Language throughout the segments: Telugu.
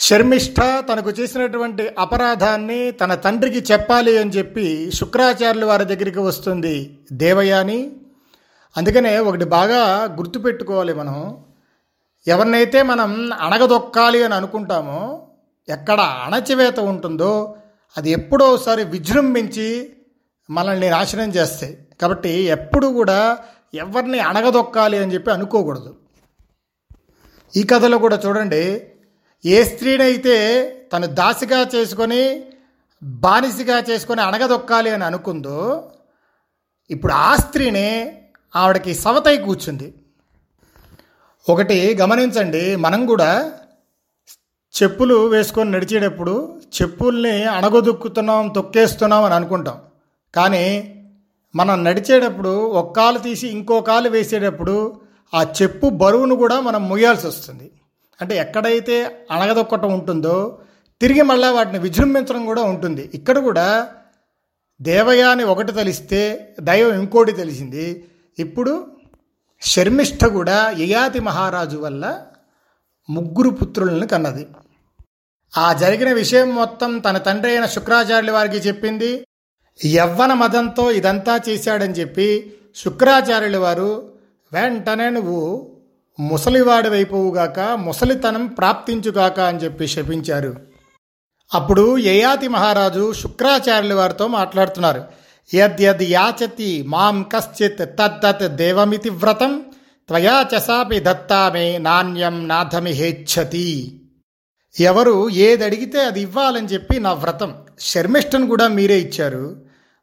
శర్మిష్ఠ తనకు చేసినటువంటి అపరాధాన్ని తన తండ్రికి చెప్పాలి అని చెప్పి శుక్రాచార్యుల వారి దగ్గరికి వస్తుంది దేవయాని. అందుకనే ఒకటి బాగా గుర్తుపెట్టుకోవాలి మనం. ఎవరినైతే మనం అణగదొక్కాలి అని అనుకుంటామో ఎక్కడ అణచివేత ఉంటుందో అది ఎప్పుడో ఒకసారి విజృంభించి మనల్ని నాశనం చేస్తాయి. కాబట్టి ఎప్పుడు కూడా ఎవరిని అణగదొక్కాలి అని చెప్పి అనుకోకూడదు. ఈ కథలో కూడా చూడండి ఏ స్త్రీనైతే తను దాసిగా చేసుకొని బానిసిగా చేసుకొని అణగదొక్కాలి అని అనుకుందో ఇప్పుడు ఆ స్త్రీనే ఆవిడకి సవతై కూర్చుంది. ఒకటి గమనించండి మనం కూడా చెప్పులు వేసుకొని నడిచేటప్పుడు చెప్పుల్ని అణగదొక్కుతున్నాం తొక్కేస్తున్నాం అని అనుకుంటాం. కానీ మనం నడిచేటప్పుడు ఒక్కాలు తీసి ఇంకో కాలు వేసేటప్పుడు ఆ చెప్పు బరువును కూడా మనం ముయ్యాల్సి వస్తుంది. అంటే ఎక్కడైతే అణగదొక్కటం ఉంటుందో తిరిగి మళ్ళీ వాటిని విజృంభించడం కూడా ఉంటుంది. ఇక్కడ కూడా దేవయాని ఒకటి తెలిస్తే దైవం ఇంకోటి తెలిసింది. ఇప్పుడు శర్మిష్ఠ కూడా యయాతి మహారాజు వల్ల ముగ్గురు పుత్రులను కన్నది. ఆ జరిగిన విషయం మొత్తం తన తండ్రి అయిన శుక్రాచార్యుల వారికి చెప్పింది. యవ్వన మదంతో ఇదంతా చేశాడని చెప్పి శుక్రాచార్యుల వారు వెంటనే నువ్వు ముసలివాడి వైపుగాక ముసలితనం ప్రాప్తించుగాక అని చెప్పి శపించారు. అప్పుడు యయాతి మహారాజు శుక్రాచార్యుల వారితో మాట్లాడుతున్నారు. యద్యద్ యాచతి మాం కశ్చిత్ తద్దత్ దేవమితి వ్రతం త్వయా చసాపి దత్తామే నాణ్యం నాథమిహేచ్ఛతి ఎవరు ఏది అడిగితే అది ఇవ్వాలని చెప్పి నా వ్రతం. శర్మిష్టను కూడా మీరే ఇచ్చారు.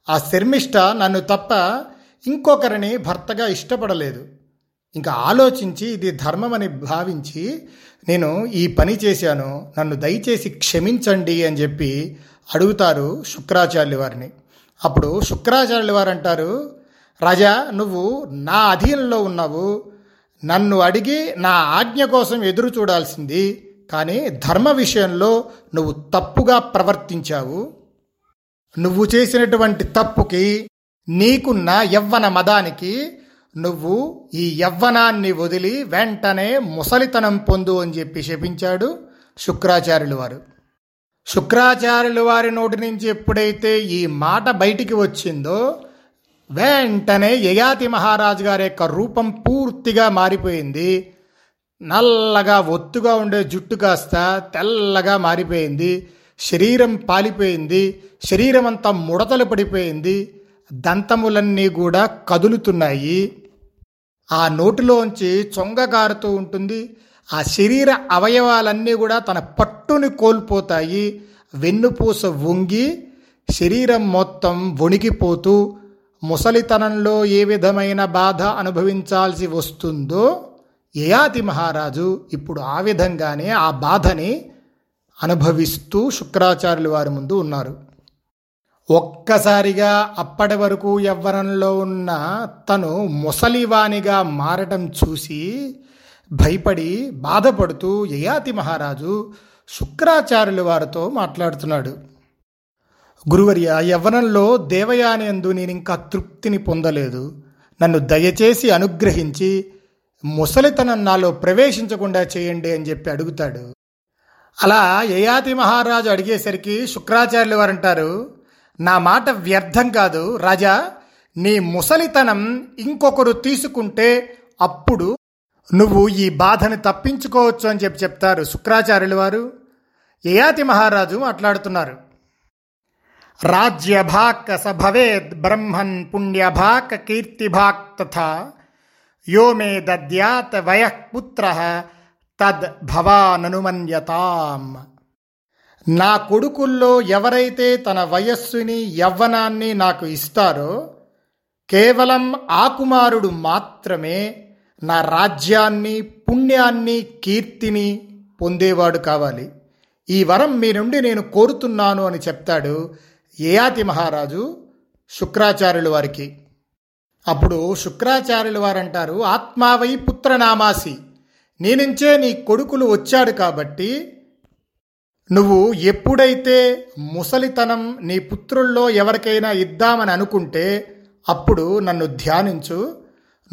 ఆ శర్మిష్ట నన్ను తప్ప ఇంకొకరిని భర్తగా ఇష్టపడలేదు. ఇంకా ఆలోచించి ఇది ధర్మమని భావించి నేను ఈ పని చేశాను నన్ను దయచేసి క్షమించండి అని చెప్పి అడుగుతారు శుక్రాచార్యుల వారిని. అప్పుడు శుక్రాచార్యుల వారు అంటారు రాజా నువ్వు నా అధీనంలో ఉన్నావు. నన్ను అడిగి నా ఆజ్ఞ కోసం ఎదురు చూడాల్సింది. కానీ ధర్మ విషయంలో నువ్వు తప్పుగా ప్రవర్తించావు. నువ్వు చేసినటువంటి తప్పుకి నీకున్న యవ్వన మదానికి నువ్వు ఈ యవ్వనాన్ని వదిలి వెంటనే ముసలితనం పొందు అని చెప్పి శపించాడు శుక్రాచార్యులు వారు. శుక్రాచార్యులు వారి నోటి నుంచి ఎప్పుడైతే ఈ మాట బయటికి వచ్చిందో వెంటనే యయాతి మహారాజు గారి యొక్క రూపం పూర్తిగా మారిపోయింది. నల్లగా ఒత్తుగా ఉండే జుట్టు కాస్త తెల్లగా మారిపోయింది. శరీరం పాలిపోయింది. శరీరం అంతా ముడతలు పడిపోయింది. దంతములన్నీ కూడా కదులుతున్నాయి. ఆ నోటిలోంచి చొంగగారుతూ ఉంటుంది. ఆ శరీర అవయవాలన్నీ కూడా తన పట్టుని కోల్పోతాయి. వెన్నుపూస వంగి శరీరం మొత్తం వణికిపోతూ ముసలితనంలో ఏ విధమైన బాధ అనుభవించాల్సి వస్తుందో యయాతి మహారాజు ఇప్పుడు ఆ విధంగానే ఆ బాధని అనుభవిస్తూ శుక్రాచార్యుల వారి ముందు ఉన్నారు. ఒక్కసారిగా అప్పటి వరకు యవ్వనంలో ఉన్న తను ముసలివానిగా మారటం చూసి భయపడి బాధపడుతూ యయాతి మహారాజు శుక్రాచార్యుల వారితో మాట్లాడుతున్నాడు. గురువర్య యవ్వనంలో దేవయానందు నేను ఇంకా తృప్తిని పొందలేదు. నన్ను దయచేసి అనుగ్రహించి ముసలితనం నాలో ప్రవేశించకుండా చేయండి అని చెప్పి అడుగుతాడు. అలా యయాతి మహారాజు అడిగేసరికి శుక్రాచార్యులు వారు అంటారు నా మాట వ్యర్థం కాదు రాజా. నీ ముసలితనం ఇంకొకరు తీసుకుంటే అప్పుడు నువ్వు ఈ బాధని తప్పించుకోవచ్చు అని చెప్పి చెప్తారు శుక్రాచార్యులు వారు. యయాతి మహారాజు మాట్లాడుతున్నారు. రాజ్యభాక్ స భవేద్ బ్రహ్మన్ పుణ్యభాక్ కీర్తిభాక్ తథా యో మే దద్యాత్ వయఃపుత్ర తద్ భవాననుమన్యతాం. నా కొడుకుల్లో ఎవరైతే తన వయస్సుని యవ్వనాన్ని నాకు ఇస్తారో కేవలం ఆ కుమారుడు మాత్రమే నా రాజ్యాన్ని పుణ్యాన్ని కీర్తిని పొందేవాడు కావాలి. ఈ వరం మీ నుండి నేను కోరుతున్నాను అని చెప్తాడు యయాతి మహారాజు శుక్రాచార్యుల వారికి. అప్పుడు శుక్రాచార్యుల వారు అంటారు ఆత్మావై పుత్రనామాసి నీ నుంచే నీ కొడుకులు వచ్చాడు కాబట్టి నువ్వు ఎప్పుడైతే ముసలితనం నీ పుత్రుల్లో ఎవరికైనా ఇద్దామని అనుకుంటే అప్పుడు నన్ను ధ్యానించు.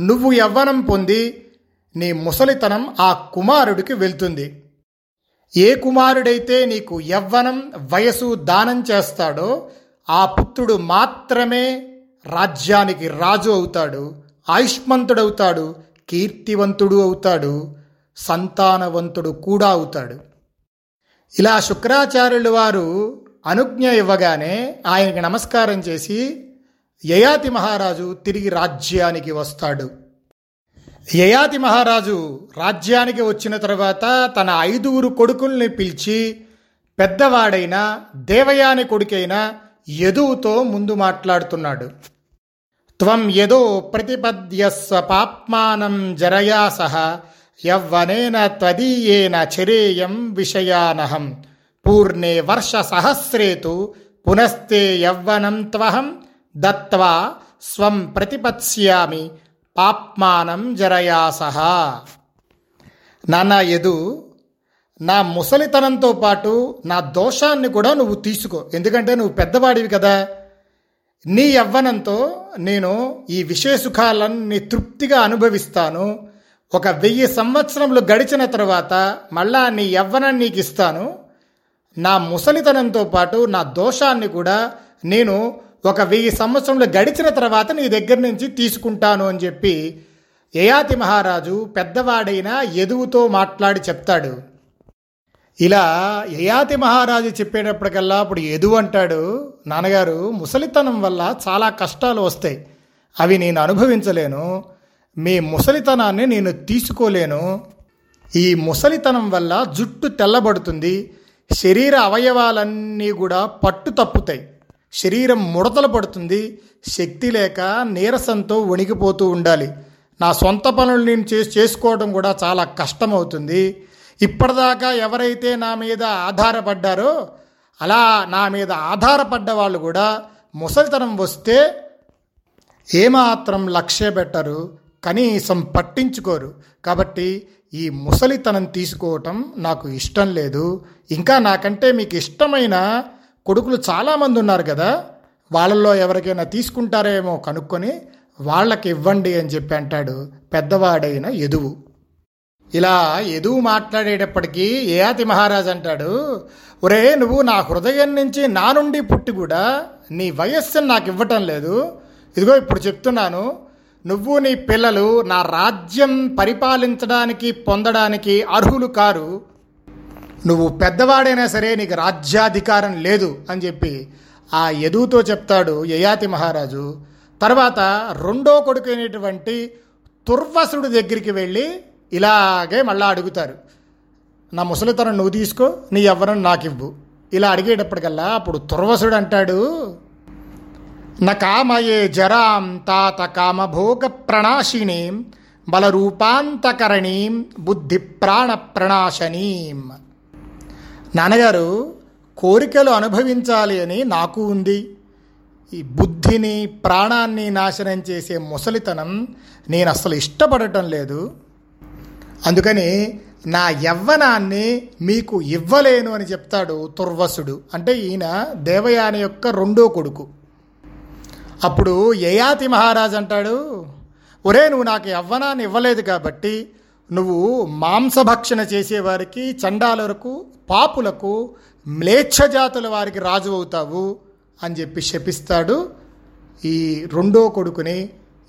నువ్వు యవ్వనం పొంది నీ ముసలితనం ఆ కుమారుడికి వెళ్తుంది. ఏ కుమారుడైతే నీకు యవ్వనం వయసు దానం చేస్తాడో ఆ పుత్రుడు మాత్రమే రాజ్యానికి రాజు అవుతాడు ఆయుష్మంతుడవుతాడు కీర్తివంతుడు అవుతాడు సంతానవంతుడు కూడా అవుతాడు. ఇలా శుక్రాచార్యులు వారు అనుజ్ఞ ఇవ్వగానే ఆయనకి నమస్కారం చేసి యయాతి మహారాజు తిరిగి రాజ్యానికి వస్తాడు. యయాతి మహారాజు రాజ్యానికి వచ్చిన తర్వాత తన ఐదుగురు కొడుకుల్ని పిలిచి పెద్దవాడైన దేవయాని కొడుకైన యదువుతో ముందు మాట్లాడుతున్నాడు. త్వం యదో ప్రతిపద్యస్వ పాప్మానం జరయా సహ యవ్వనేన త్వదీయేన చరేయం విషయానహం. పూర్ణే వర్ష సహస్రేతు పునస్తే యవ్వనం త్వహం దత్వా స్వం ప్రతిపత్స్యామి పాప్మానం జరయాసహ. నానా నాన్న యదు నా ముసలితనంతో పాటు నా దోషాన్ని కూడా నువ్వు తీసుకో. ఎందుకంటే నువ్వు పెద్దవాడివి కదా. నీ యవ్వనంతో నేను ఈ విషయసుఖాలన్నీ తృప్తిగా అనుభవిస్తాను. ఒక వెయ్యి సంవత్సరములు గడిచిన తర్వాత మళ్ళా నీ యవ్వనాన్ని నీకు ఇస్తాను. నా ముసలితనంతో పాటు నా దోషాన్ని కూడా నేను ఒక వెయ్యి సంవత్సరములు గడిచిన తర్వాత నీ దగ్గర నుంచి తీసుకుంటాను అని చెప్పి యయాతి మహారాజు పెద్దవాడైన ఎదువుతో మాట్లాడి చెప్తాడు. ఇలా యయాతి మహారాజు చెప్పేటప్పటికల్లా అప్పుడు ఎదువు అంటాడు నాన్నగారు ముసలితనం వల్ల చాలా కష్టాలు వస్తాయి. అవి నేను అనుభవించలేను. మీ ముసలితనాన్ని నేను తీసుకోలేను. ఈ ముసలితనం వల్ల జుట్టు తెల్లబడుతుంది. శరీర అవయవాలన్నీ కూడా పట్టు తప్పుతాయి. శరీరం ముడతలు పడుతుంది. శక్తి లేక నీరసంతో వణికిపోతూ ఉండాలి. నా సొంత పనులు నేను చేసి చేసుకోవడం కూడా చాలా కష్టమవుతుంది. ఇప్పటిదాకా ఎవరైతే నా మీద ఆధారపడ్డారో అలా నా మీద ఆధారపడ్డ వాళ్ళు కూడా ముసలితనం వస్తే ఏమాత్రం లక్ష్య పెట్టరు కనీసం పట్టించుకోరు. కాబట్టి ఈ ముసలితనం తీసుకోవటం నాకు ఇష్టం లేదు. ఇంకా నాకంటే మీకు ఇష్టమైన కొడుకులు చాలామంది ఉన్నారు కదా. వాళ్ళల్లో ఎవరికైనా తీసుకుంటారేమో కనుక్కొని వాళ్ళకి ఇవ్వండి అని చెప్పి అంటాడు పెద్దవాడైన ఎదువు ఇలా ఎదువు మాట్లాడేటప్పటికీ ఏయాతి మహారాజ్ అంటాడు ఒరే నువ్వు నా హృదయం నుంచి నా నుండి పుట్టి కూడా నీ వయస్సును నాకు ఇవ్వటం లేదు. ఇదిగో ఇప్పుడు చెప్తున్నాను నువ్వు నీ పిల్లలు నా రాజ్యం పరిపాలించడానికి పొందడానికి అర్హులు కారు. నువ్వు పెద్దవాడైనా సరే నీకు రాజ్యాధికారం లేదు అని చెప్పి ఆ యదువుతో చెప్తాడు యయాతి మహారాజు. తర్వాత రెండో కొడుకు అయినటువంటి తుర్వసుడు దగ్గరికి వెళ్ళి ఇలాగే మళ్ళా అడుగుతారు. నా ముసలితనం నువ్వు తీసుకో నీ ఎవ్వరం నాకు ఇవ్వు ఇలా అడిగేటప్పటికల్లా అప్పుడు తుర్వసుడు అంటాడు న జరాం తాత కామభోగ ప్రణాశినీం బలరూపాంతకరణీం బుద్ధి ప్రాణ ప్రణాశనీం నాన్నగారు కోరికలు అనుభవించాలి అని నాకు ఉంది. ఈ బుద్ధిని ప్రాణాన్ని నాశనం చేసే ముసలితనం నేను అస్సలు ఇష్టపడటం లేదు. అందుకని నా యవ్వనాన్ని మీకు ఇవ్వలేను అని చెప్తాడు తుర్వసుడు. అంటే ఈయన దేవయాని యొక్క రెండో కొడుకు. అప్పుడు యయాతి మహారాజు అంటాడు ఒరే నువ్వు నాకు యవ్వనాన్ని ఇవ్వలేదు కాబట్టి నువ్వు మాంసభక్షణ చేసేవారికి చండాలకు పాపులకు మ్లేచ్ఛజాతుల వారికి రాజు అవుతావు అని చెప్పి శపిస్తాడు ఈ రెండో కొడుకుని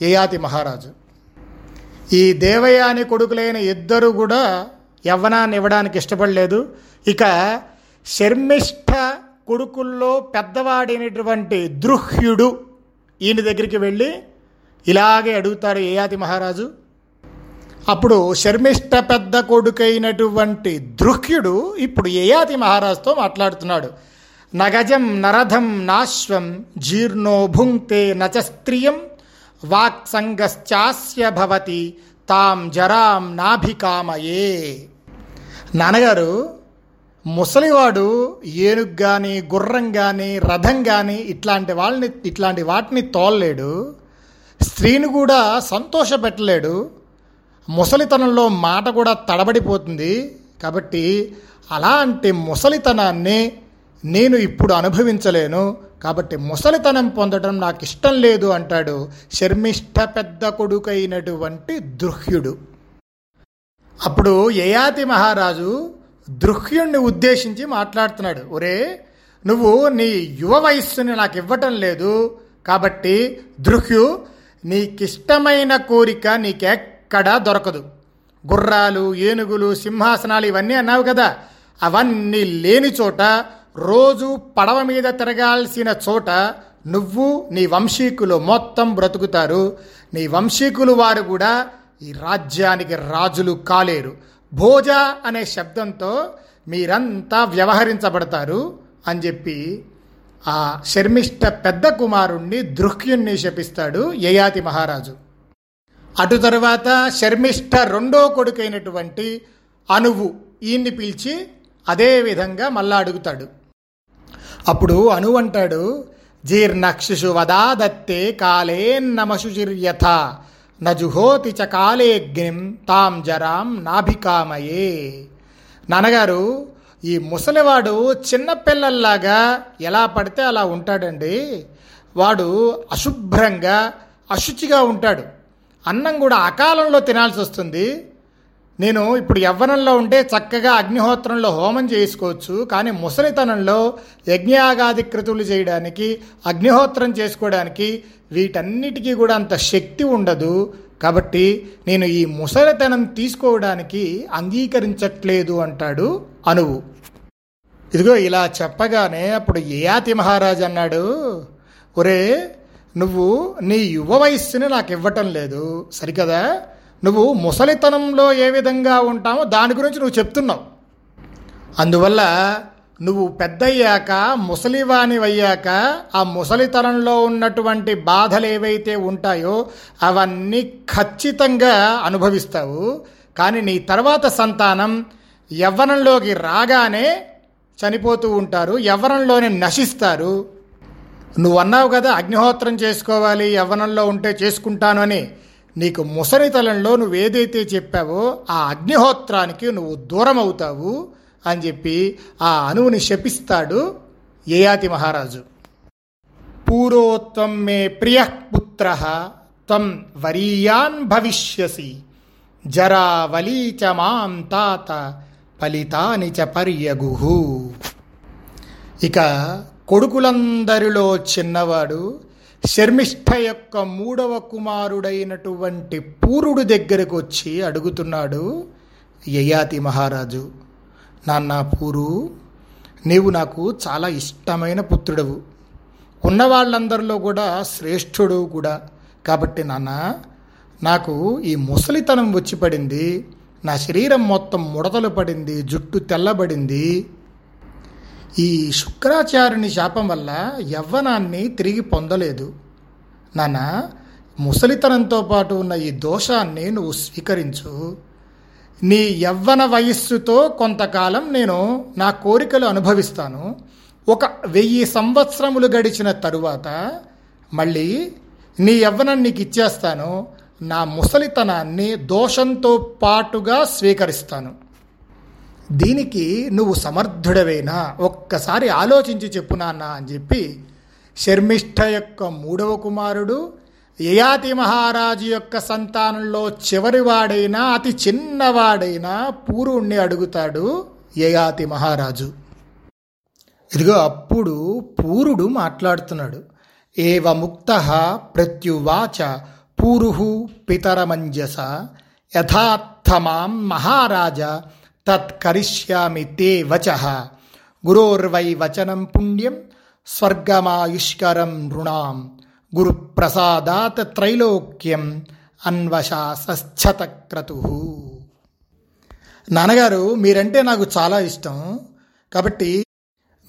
యయాతి మహారాజు. ఈ దేవయాని కొడుకులైన ఇద్దరు కూడా యవ్వనాన్ని ఇవ్వడానికి ఇష్టపడలేదు. ఇక శర్మిష్ఠ కొడుకుల్లో పెద్దవాడైనటువంటి దృహ్యుడు ఈయన దగ్గరికి వెళ్ళి ఇలాగే అడుగుతారు ఏయాతి మహారాజు. అప్పుడు శర్మిష్ట పెద్ద కొడుకైనటువంటి దృహ్యుడు ఇప్పుడు ఏయాతి మహారాజుతో మాట్లాడుతున్నాడు. నగజం నరథం నాశ్వం జీర్ణో భుంక్తే నచ స్త్రియం వాక్సంగశ్చాస్య భవతి తాం జరాం నాభికామయే. నాన్నగారు ముసలివాడు ఏనుగు కానీ గుర్రం కానీ రథం కానీ ఇట్లాంటి వాళ్ళని ఇట్లాంటి వాటిని తోలలేడు. స్త్రీని కూడా సంతోషపెట్టలేడు. ముసలితనంలో మాట కూడా తడబడిపోతుంది. కాబట్టి అలాంటి ముసలితనాన్ని నేను ఇప్పుడు అనుభవించలేను. కాబట్టి ముసలితనం పొందడం నాకు ఇష్టం లేదు అంటాడు శర్మిష్ట పెద్ద కొడుకైనటువంటి దృహ్యుడు. అప్పుడు యయాతి మహారాజు దృహ్యుణ్ణి ఉద్దేశించి మాట్లాడుతున్నాడు. ఒరే నువ్వు నీ యువ వయస్సుని నాకు ఇవ్వటం లేదు. కాబట్టి దృహ్యు నీకిష్టమైన కోరిక నీకెక్కడా దొరకదు. గుర్రాలు ఏనుగులు సింహాసనాలు ఇవన్నీ అన్నావు కదా. అవన్నీ లేని చోట రోజు పడవ మీద తిరగాల్సిన చోట నువ్వు నీ వంశీకులు మొత్తం బ్రతుకుతారు. నీ వంశీకులు వారు కూడా ఈ రాజ్యానికి రాజులు కాలేరు. భోజ అనే శబ్దంతో మీరంతా వ్యవహరించబడతారు అని చెప్పి ఆ శర్మిష్ట పెద్ద కుమారుణ్ణి దృహ్యుణ్ణి శపిస్తాడు యయాతి మహారాజు. అటు తరువాత శర్మిష్ట రెండో కొడుకైనటువంటి అనువు ఈయన్ని పిలిచి అదే విధంగా మళ్ళా అడుగుతాడు. అప్పుడు అనువు అంటాడు జీర్ణక్షిషు వదాదత్తే కాలేన్నమశుచిర్యథ నజుహోతి చ కాలేగ్నిం తాం జరాం నాభికామయే. నాన్నగారు ఈ ముసలివాడు చిన్నపిల్లల్లాగా ఎలా పడితే అలా ఉంటాడండి. వాడు అశుభ్రంగా అశుచిగా ఉంటాడు. అన్నం కూడా అకాలంలో తినాల్సి వస్తుంది. నేను ఇప్పుడు యవ్వనంలో ఉంటే చక్కగా అగ్నిహోత్రంలో హోమం చేసుకోవచ్చు కానీ ముసలితనంలో యజ్ఞయాగాది కృతులు చేయడానికి అగ్నిహోత్రం చేసుకోవడానికి వీటన్నిటికీ కూడా అంత శక్తి ఉండదు. కాబట్టి నేను ఈ ముసలితనం తీసుకోవడానికి అంగీకరించట్లేదు అంటాడు అనువు ఇదిగో ఇలా చెప్పగానే అప్పుడు ఏయాతి మహారాజ్ అన్నాడు ఒరే నువ్వు నీ యువ వయస్సుని నాకు ఇవ్వటం లేదు. సరికదా? నువ్వు ముసలితనంలో ఏ విధంగా ఉంటామో దాని గురించి నువ్వు చెప్తున్నావు. అందువల్ల నువ్వు పెద్దయ్యాక ముసలివానివయ్యాక ఆ ముసలితనంలో ఉన్నటువంటి బాధలు ఏవైతే ఉంటాయో అవన్నీ ఖచ్చితంగా అనుభవిస్తావు. కానీ నీ తర్వాత సంతానం యవ్వనంలోకి రాగానే చనిపోతూ ఉంటారు యవ్వనంలోనే నశిస్తారు. నువ్వు అన్నావు కదా అగ్నిహోత్రం చేసుకోవాలి యవ్వనంలో ఉంటే చేసుకుంటాను అని. నీకు ముసరితలంలో నువ్వేదైతే చెప్పావో ఆ అగ్నిహోత్రానికి నువ్వు దూరం అవుతావు అని చెప్పి ఆ అణువుని శపిస్తాడు యయాతి మహారాజు. పూర్వోత్వం మే ప్రియపుత్ర త్వం వరీయాన్ భవిష్యసి జరావలీ చ మాం తాత ఫలితాని చ పర్యగుహు. ఇక కొడుకులందరిలో చిన్నవాడు శర్మిష్ఠ యొక్క మూడవ కుమారుడైనటువంటి పూరుడు దగ్గరకు వచ్చి అడుగుతున్నాడు యయాతి మహారాజు నాన్న పూరు నీవు నాకు చాలా ఇష్టమైన పుత్రుడవు. ఉన్న వాళ్ళందరిలో కూడా శ్రేష్ఠుడు కూడా. కాబట్టి నాన్న నాకు ఈ ముసలితనం వచ్చి పడింది నా శరీరం మొత్తం ముడతలు పడింది జుట్టు తెల్లబడింది. ఈ శుక్రాచార్యుని శాపం వల్ల యవ్వనాన్ని తిరిగి పొందలేదు. నాన్న ముసలితనంతో పాటు ఉన్న ఈ దోషాన్ని నువ్వు స్వీకరించు. నీ యవ్వన వయస్సుతో కొంతకాలం నేను నా కోరికలు అనుభవిస్తాను. ఒక వెయ్యి సంవత్సరములు గడిచిన తరువాత మళ్ళీ నీ యవ్వనం నీకు ఇచ్చేస్తాను. నా ముసలితనాన్ని దోషంతో పాటుగా స్వీకరిస్తాను. దీనికి నువ్వు సమర్థుడవేనా? ఒక్కసారి ఆలోచించి చెప్పు నాన్న అని చెప్పి శర్మిష్ఠ యొక్క మూడవ కుమారుడు యయాతి మహారాజు యొక్క సంతానంలో చివరివాడైనా అతి చిన్నవాడైనా పూరుణ్ణి అడుగుతాడు యయాతి మహారాజు. ఇదిగో అప్పుడు పూరుడు మాట్లాడుతున్నాడు. ఏవ ముక్త ప్రత్యువాచ పూరు పితరమంజస యథార్థమాం మహారాజా తత్కరిష్యామి తే వచ. గురోర్వై వచనం పుణ్యం స్వర్గమాయుష్కరం నృణాం గురుప్రసాదాత్ త్రైలోక్యం అన్వశాసత నాన్నగారు మీరంటే నాకు చాలా ఇష్టం. కాబట్టి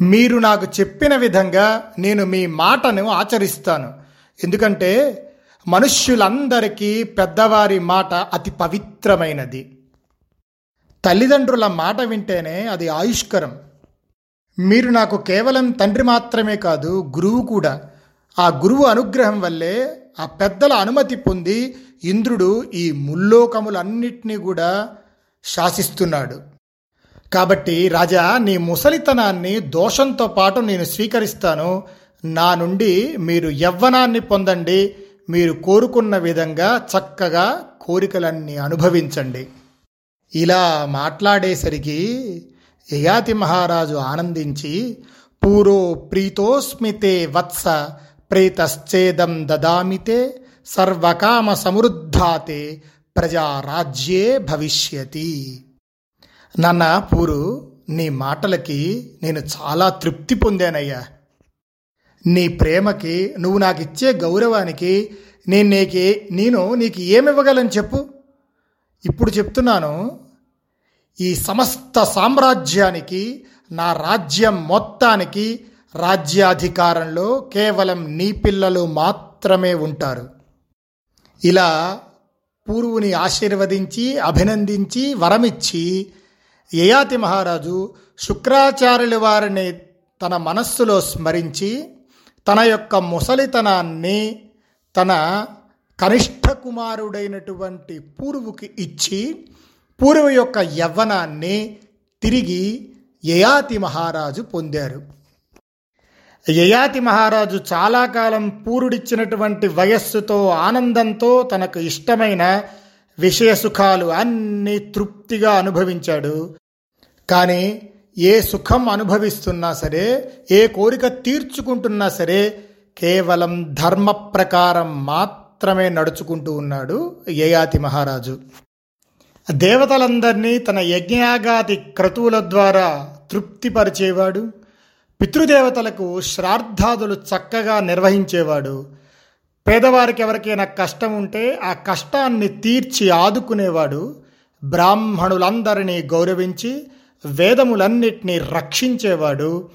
మీరు నాకు చెప్పిన విధంగా నేను మీ మాటను ఆచరిస్తాను. ఎందుకంటే మనుష్యులందరికీ పెద్దవారి మాట అతి పవిత్రమైనది. తల్లిదండ్రుల మాట వింటేనే అది ఆయుష్కరం. మీరు నాకు కేవలం తండ్రి మాత్రమే కాదు గురువు కూడా. ఆ గురువు అనుగ్రహం వల్లే ఆ పెద్దల అనుమతి పొంది ఇంద్రుడు ఈ ముల్లోకములన్నిటినీ కూడా శాసిస్తున్నాడు. కాబట్టి రాజా నీ ముసలితనాన్ని దోషంతో పాటు నేను స్వీకరిస్తాను. నా నుండి మీరు యవ్వనాన్ని పొందండి. మీరు కోరుకున్న విధంగా చక్కగా కోరికలన్నీ అనుభవించండి. ఇలా మాట్లాడేసరికి యయాతి మహారాజు ఆనందించి పూరో ప్రీతోస్మితే వత్స ప్రేతశ్చేదం దదామితే సర్వకామ సమృద్ధాతే ప్రజారాజ్యే భవిష్యతి. నాన్న పూరు నీ మాటలకి నేను చాలా తృప్తి పొందానయ్యా. నీ ప్రేమకి నువ్వు నాకు ఇచ్చే గౌరవానికి నేను నీకే నేను నీకు ఏమివ్వగలను చెప్పు? ఇప్పుడు చెప్తున్నాను ఈ సమస్త సామ్రాజ్యానికి నా రాజ్యం మొత్తానికి రాజ్యాధికారంలో కేవలం నీ పిల్లలు మాత్రమే ఉంటారు. ఇలా పూర్వుని ఆశీర్వదించి అభినందించి వరమిచ్చి యయాతి మహారాజు శుక్రాచార్యుల వారిని తన మనస్సులో స్మరించి తన యొక్క ముసలితనాన్ని తన కనిష్ట కుమారుడైనటువంటి పూర్వుకి ఇచ్చి పూర్వ యొక్క యవ్వనాన్ని తిరిగి యయాతి మహారాజు పొందారు. యయాతి మహారాజు చాలా కాలం పూరుడిచ్చినటువంటి వయస్సుతో ఆనందంతో తనకు ఇష్టమైన విషయ సుఖాలు అన్నీ తృప్తిగా అనుభవించాడు. కానీ ఏ సుఖం అనుభవిస్తున్నా సరే ఏ కోరిక తీర్చుకుంటున్నా సరే కేవలం ధర్మ ప్రకారం మాత్రమే నడుచుకుంటూ ఉన్నాడు యయాతి మహారాజు. దేవతలందరినీ తన యజ్ఞయాగాది క్రతువుల ద్వారా తృప్తిపరిచేవాడు పితృదేవతలకు శ్రాద్ధాదులు చక్కగా నిర్వహించేవాడు. పేదవారికి ఎవరికైనా కష్టం ఉంటే ఆ కష్టాన్ని తీర్చి ఆదుకునేవాడు. బ్రాహ్మణులందరినీ గౌరవించి వేదములన్నిటినీ రక్షించేవాడు.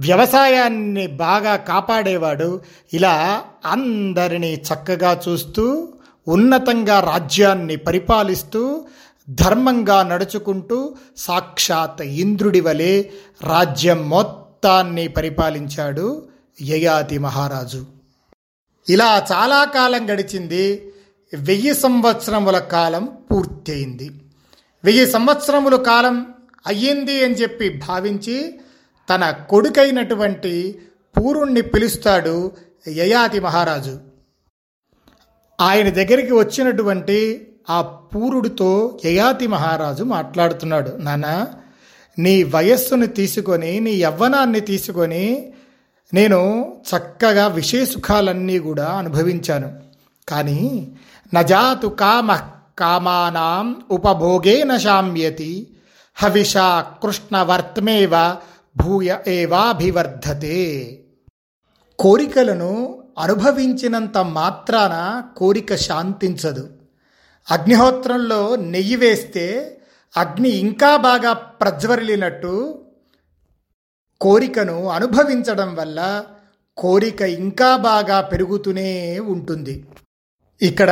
వ్యవసాయాన్ని బాగా కాపాడేవాడు. ఇలా అందరినీ చక్కగా చూస్తూ ఉన్నతంగా రాజ్యాన్ని పరిపాలిస్తూ ధర్మంగా నడుచుకుంటూ సాక్షాత్ ఇంద్రుడి వలె రాజ్యం మొత్తాన్ని పరిపాలించాడు యయాతి మహారాజు. ఇలా చాలా కాలం గడిచింది. వెయ్యి సంవత్సరముల కాలం పూర్తయింది. వెయ్యి సంవత్సరముల కాలం అయ్యింది అని చెప్పి భావించి తన కొడుకైనటువంటి పూరుణ్ణి పిలుస్తాడు యయాతి మహారాజు. ఆయన దగ్గరికి వచ్చినటువంటి ఆ పూరుడితో యయాతి మహారాజు మాట్లాడుతున్నాడు నానా నీ వయస్సును తీసుకొని నీ యవ్వనాన్ని తీసుకొని నేను చక్కగా విషయసుఖాలన్నీ కూడా అనుభవించాను. కానీ నజాతు కామ కామానాం ఉపభోగేన శామ్యతి హవిష కృష్ణవర్త్మేవ భూయ ఏవాభివర్ధతే. కోరికలను అనుభవించినంత మాత్రాన కోరిక శాంతించదు. అగ్నిహోత్రంలో నెయ్యి వేస్తే అగ్ని ఇంకా బాగా ప్రజ్వరిలినట్టు కోరికను అనుభవించడం వల్ల కోరిక ఇంకా బాగా పెరుగుతూనే ఉంటుంది. ఇక్కడ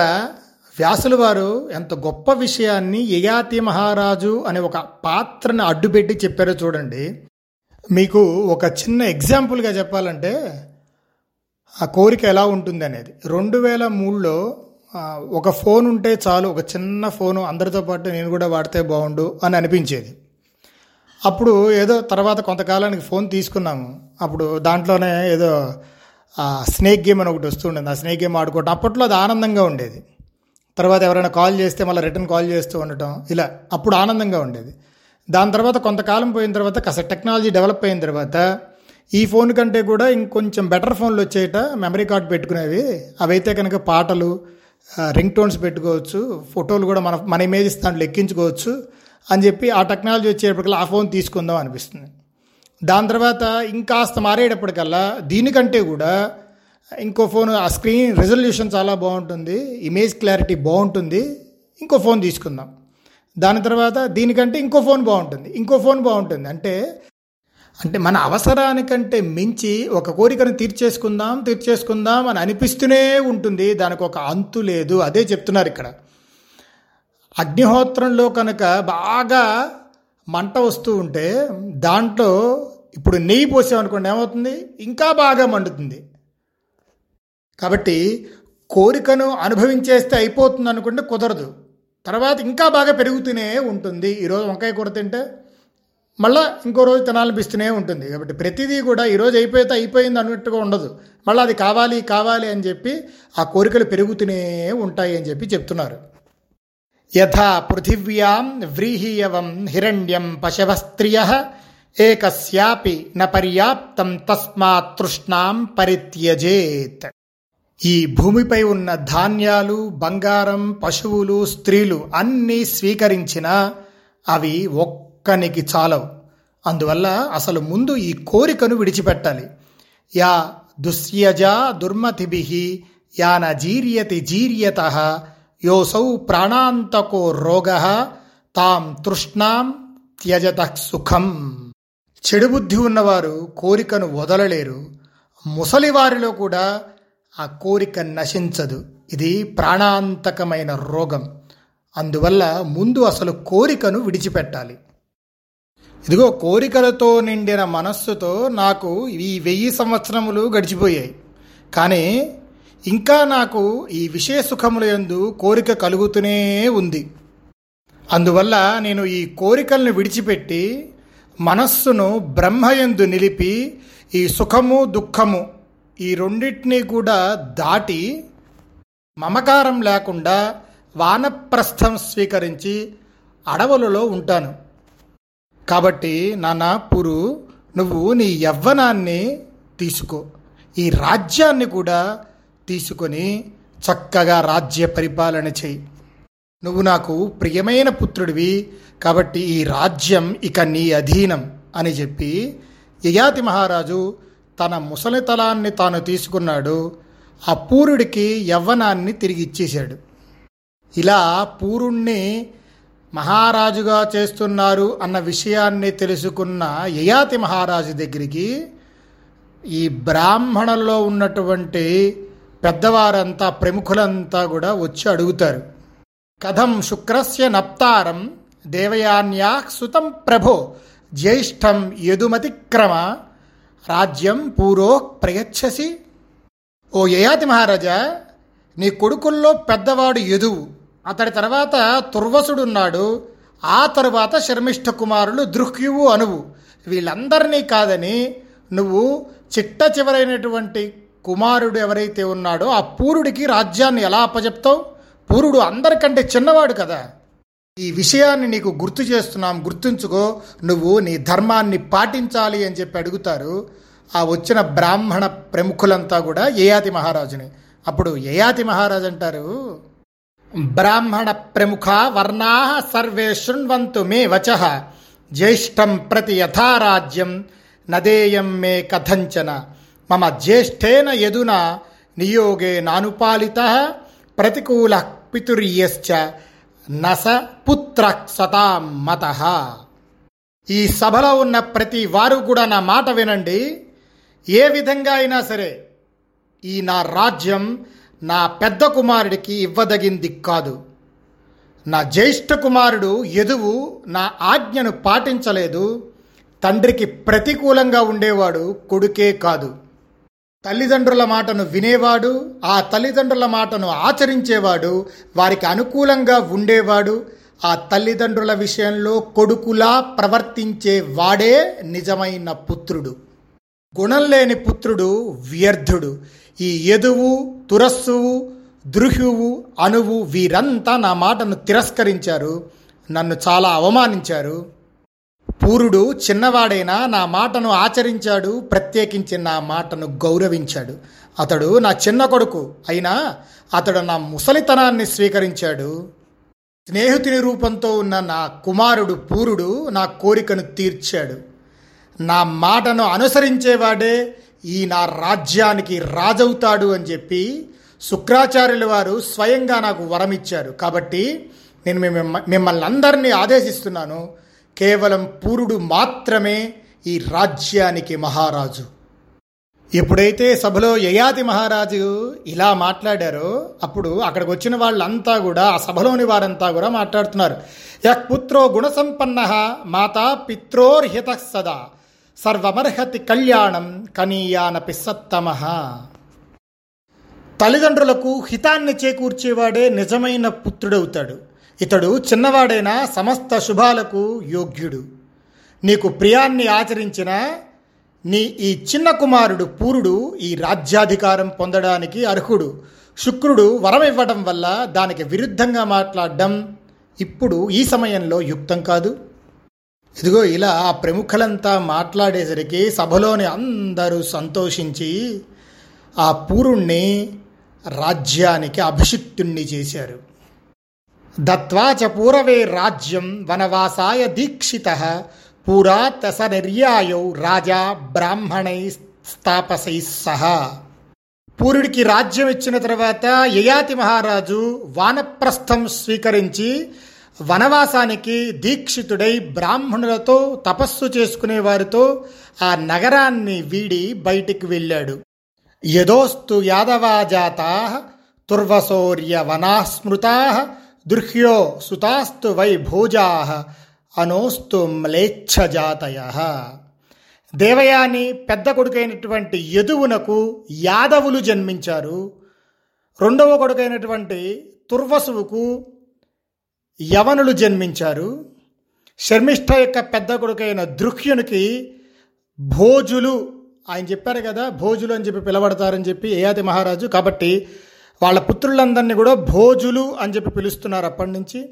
వ్యాసులు వారు ఎంత గొప్ప విషయాన్ని యయాతి మహారాజు అనే ఒక పాత్రను అడ్డుపెట్టి చెప్పారో చూడండి. మీకు ఒక చిన్న ఎగ్జాంపుల్గా చెప్పాలంటే ఆ కోరిక ఎలా ఉంటుంది అనేది రెండు వేల మూడులో ఒక ఫోన్ ఉంటే చాలు ఒక చిన్న ఫోను అందరితో పాటు నేను కూడా వాడితే బాగుండు అని అనిపించేది. అప్పుడు ఏదో తర్వాత కొంతకాలానికి ఫోన్ తీసుకున్నాము. అప్పుడు దాంట్లోనే ఏదో స్నేక్ గేమ్ అని ఒకటి వస్తుండేది. ఆ స్నేక్ గేమ్ ఆడుకోవటం. అప్పట్లో అది ఆనందంగా ఉండేది. తర్వాత ఎవరైనా కాల్ చేస్తే మళ్ళీ రిటర్న్ కాల్ చేస్తూ ఉండటం. ఇలా అప్పుడు ఆనందంగా ఉండేది. దాని తర్వాత కొంతకాలం పోయిన తర్వాత కాస్త టెక్నాలజీ డెవలప్ అయిన తర్వాత ఈ ఫోన్ కంటే కూడా ఇంకొంచెం బెటర్ ఫోన్లు వచ్చేట మెమరీ కార్డ్ పెట్టుకునేవి. అవైతే కనుక పాటలు రింగ్ టోన్స్ పెట్టుకోవచ్చు ఫోటోలు కూడా మన మన ఇమేజెస్ దాంట్లో ఎక్కించుకోవచ్చు అని చెప్పి ఆ టెక్నాలజీ వచ్చేటప్పటికల్లా ఆ ఫోన్ తీసుకుందాం అనిపిస్తుంది. దాని తర్వాత ఇంకాస్త మారేటప్పటికల్లా దీనికంటే కూడా ఇంకో ఫోన్ ఆ స్క్రీన్ రెజల్యూషన్ చాలా బాగుంటుంది ఇమేజ్ క్లారిటీ బాగుంటుంది ఇంకో ఫోన్ తీసుకుందాం. దాని తర్వాత దీనికంటే ఇంకో ఫోన్ బాగుంటుంది. ఇంకో ఫోన్ బాగుంటుంది అంటే అంటే మన అవసరానికంటే మించి ఒక కోరికను తీర్చేసుకుందాం తీర్చేసుకుందాం అని అనిపిస్తూనే ఉంటుంది. దానికి ఒక అంతు లేదు. అదే చెప్తున్నారు ఇక్కడ. అగ్నిహోత్రంలో కనుక బాగా మంట వస్తూ ఉంటే దాంట్లో ఇప్పుడు నెయ్యి పోసామనుకోండి ఏమవుతుంది? ఇంకా బాగా మండుతుంది. కాబట్టి కోరికను అనుభవించేస్తే అయిపోతుంది అనుకుంటే కుదరదు. తర్వాత ఇంకా బాగా పెరుగుతూనే ఉంటుంది. ఈరోజు వంకాయ కూర తింటే మళ్ళీ ఇంకో రోజు తినాలనిపిస్తూనే ఉంటుంది. కాబట్టి ప్రతిదీ కూడా ఈరోజు అయిపోతే అయిపోయింది అన్నట్టుగా ఉండదు. మళ్ళీ అది కావాలి కావాలి అని చెప్పి ఆ కోరికలు పెరుగుతూనే ఉంటాయి అని చెప్పి చెప్తున్నారు. యథా పృథివ్యాం వ్రీహీయవం హిరణ్యం పశవస్త్రియ ఏకస్యాపి న పర్యాప్తం తస్మాత్ తృష్ణాం పరిత్యజేత్. ఈ భూమిపై ఉన్న ధాన్యాలు బంగారం పశువులు స్త్రీలు అన్నీ స్వీకరించిన అవి ఒక్కనికి చాలవు. అందువల్ల అసలు ముందు ఈ కోరికను విడిచిపెట్టాలి. యా దుస్యజ దుర్మతిభి యాన జీర్యతి జీర్యత యోసౌ ప్రాణాంతకో రోగ తాం తృష్ణాం త్యజత సుఖం. చెడు బుద్ధి ఉన్నవారు కోరికను వదలలేరు. ముసలివారిలో కూడా ఆ కోరిక నశించదు. ఇది ప్రాణాంతకమైన రోగం. అందువల్ల ముందు అసలు కోరికను విడిచిపెట్టాలి. ఇదిగో కోరికలతో నిండిన మనస్సుతో నాకు ఈ వెయ్యి సంవత్సరములు గడిచిపోయాయి. కానీ ఇంకా నాకు ఈ విషయ సుఖముల యందు కోరిక కలుగుతూనే ఉంది. అందువల్ల నేను ఈ కోరికలను విడిచిపెట్టి మనస్సును బ్రహ్మయందు నిలిపి ఈ సుఖము దుఃఖము ఈ రెండింటినీ కూడా దాటి మమకారం లేకుండా వానప్రస్థం స్వీకరించి అడవులలో ఉంటాను. కాబట్టి నాన్న పురు నువ్వు నీ యవ్వనాన్ని తీసుకో. ఈ రాజ్యాన్ని కూడా తీసుకొని చక్కగా రాజ్య పరిపాలన చేయి. నువ్వు నాకు ప్రియమైన పుత్రుడివి కాబట్టి ఈ రాజ్యం ఇక నీ అధీనం అని చెప్పి యయాతి మహారాజు తన ముసలితలాన్ని తాను తీసుకున్నాడు. ఆ పూరుడికి యవ్వనాన్ని తిరిగి ఇచ్చేశాడు. ఇలా పూరుణ్ణి మహారాజుగా చేస్తున్నారు అన్న విషయాన్ని తెలుసుకున్న యయాతి మహారాజు దగ్గరికి ఈ బ్రాహ్మణంలో ఉన్నటువంటి పెద్దవారంతా ప్రముఖులంతా కూడా వచ్చి అడుగుతారు. కథం శుక్రస్య నప్తారం దేవయాన్యా సుతం ప్రభో జ్యేష్టం యదుమతిక్రమ రాజ్యం పూరో ప్రయచ్చసి. ఓ యయాతి మహారాజా నీ కొడుకుల్లో పెద్దవాడు యదువు. అతడి తర్వాత తుర్వసుడున్నాడు. ఆ తరువాత శర్మిష్ఠ కుమారులు దృహ్యువు అనువు. వీళ్ళందరినీ కాదని నువ్వు చిట్ట చివరైనటువంటి కుమారుడు ఎవరైతే ఉన్నాడో ఆ పూరుడికి రాజ్యాన్ని ఎలా అప్పజెప్తావు? పూరుడు అందరికంటే చిన్నవాడు కదా. ఈ విషయాన్ని నీకు గుర్తు చేస్తున్నాం. గుర్తుంచుకో నువ్వు నీ ధర్మాన్ని పాటించాలి అని చెప్పి అడుగుతారు. ఆ వచ్చిన బ్రాహ్మణ ప్రముఖులంతా కూడా యయాతి మహారాజుని. అప్పుడు యయాతి మహారాజు అంటారు బ్రాహ్మణ ప్రముఖ వర్ణా సర్వే శృణ్వంతు మే వచ. జ్యేష్టం ప్రతి యథారాజ్యం నదేయం మే కథంచన. మమ జ్యేష్ఠేన యదున నియోగే నానుపాలిత ప్రతికూల పితుర్యశ్చ నస పుత్ర సతాం మత. ఈ సభలో ఉన్న ప్రతి వారు కూడా నా మాట వినండి. ఏ విధంగా అయినా సరే ఈ నా రాజ్యం నా పెద్ద కుమారుడికి ఇవ్వదగింది కాదు. నా జ్యేష్ఠ కుమారుడు ఎదువు నా ఆజ్ఞను పాటించలేదు. తండ్రికి ప్రతికూలంగా ఉండేవాడు కొడుకే కాదు. తల్లిదండ్రుల మాటను వినేవాడు ఆ తల్లిదండ్రుల మాటను ఆచరించేవాడు వారికి అనుకూలంగా ఉండేవాడు ఆ తల్లిదండ్రుల విషయంలో కొడుకులా ప్రవర్తించే వాడే నిజమైన పుత్రుడు. గుణం లేని పుత్రుడు వ్యర్థుడు. ఈ యదువు తురస్సువు దృహ్యువు అనువు వీరంతా నా మాటను తిరస్కరించారు నన్ను చాలా అవమానించారు. పూరుడు చిన్నవాడైనా నా మాటను ఆచరించాడు ప్రత్యేకించి నా మాటను గౌరవించాడు. అతడు నా చిన్న కొడుకు అయినా అతడు నా ముసలితనాన్ని స్వీకరించాడు. స్నేహితుని రూపంతో ఉన్న నా కుమారుడు పూరుడు నా కోరికను తీర్చాడు. నా మాటను అనుసరించేవాడే ఈ నా రాజ్యానికి రాజవుతాడు అని చెప్పి శుక్రాచార్యుల వారు స్వయంగా నాకు వరమిచ్చారు కాబట్టి నేను మిమ్మల్ని అందరినీ ఆదేశిస్తున్నాను. కేవలం పూరుడు మాత్రమే ఈ రాజ్యానికి మహారాజు. ఎప్పుడైతే సభలో యయాతి మహారాజు ఇలా మాట్లాడారో అప్పుడు అక్కడికి వచ్చిన వాళ్ళంతా కూడా ఆ సభలోని వారంతా కూడా మాట్లాడుతున్నారు. యక్ పుత్రో గుణసంపన్న మాతా పిత్రోర్హిత సదా. సర్వమర్హతి కళ్యాణం కనీయానపి సత్తమ. తల్లిదండ్రులకు హితాన్ని చేకూర్చేవాడే నిజమైన పుత్రుడవుతాడు. ఇతడు చిన్నవాడైన సమస్త శుభాలకు యోగ్యుడు. నీకు ప్రియాన్ని ఆచరించిన నీ ఈ చిన్న కుమారుడు పూరుడు ఈ రాజ్యాధికారం పొందడానికి అర్హుడు. శుక్రుడు వరం ఇవ్వడం వల్ల దానికి విరుద్ధంగా మాట్లాడడం ఇప్పుడు ఈ సమయంలో యుక్తం కాదు. ఇదిగో ఇలా ఆ ప్రముఖులంతా మాట్లాడేసరికి సభలోని అందరూ సంతోషించి ఆ పూరుణ్ణి రాజ్యానికి అభిషిక్తుణ్ణి చేశారు. దత్వాచ పూరవే రాజ్యం వనవాసాయ దీక్షిత పూరా తస నిర్యాయౌ రాజా బ్రాహ్మణై స్థాపసై సహా. పూరుడికి రాజ్యం ఇచ్చిన తర్వాత యయాతి మహారాజు వానప్రస్థం స్వీకరించి వనవాసానికి దీక్షితుడై బ్రాహ్మణులతో తపస్సు చేసుకునే వారితో ఆ నగరాన్ని వీడి బయటికి వెళ్ళాడు. యదోస్తు యాదవాజాతా తుర్వశౌర్య వనాస్మృతా దుర్హ్యో సుతాస్తు వై భోజా అనోస్తు మ్లేచ్ఛజాతయ దేవయాని పెద్ద కొడుకైనటువంటి యదువునకు యాదవులు జన్మించారు. రెండవ కొడుకైనటువంటి తుర్వసువుకు యవనులు జన్మించారు. శర్మిష్ఠ యొక్క పెద్ద కొడుకైన దృక్యునికి భోజులు ఆయన చెప్పారు కదా భోజులు అని చెప్పి పిలవడతారని చెప్పి ఏయాది మహారాజు. కాబట్టి వాళ్ళ పుత్రులందరినీ కూడా భోజులు అని చెప్పి పిలుస్తున్నారు అప్పటి నుంచి.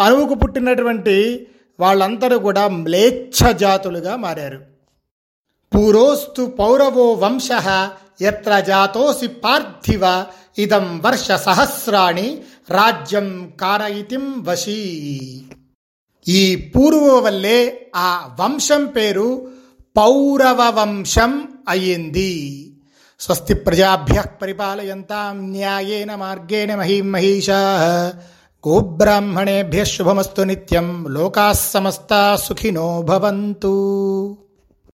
అణువుకు పుట్టినటువంటి వాళ్ళందరూ కూడా మ్లేచ్ఛ జాతులుగా మారారు. పూరోస్తు పౌరవో వంశ ఎత్ర జాతోసి పార్థివ ఇదం వర్ష సహస్రాణి రాజ్యం కారయితిం వశీ. ఈ పూర్వ వల్లే ఆ వంశం పేరు పౌరవ వంశం అయ్యింది. స్వస్తి ప్రజాభ్య పరిపాలయంతాం న్యాయేన మార్గేణ మహీం మహిషా. గోబ్రాహ్మణేభ్య శుభమస్తు నిత్యం లోకా సమస్త సుఖినో భవంతు.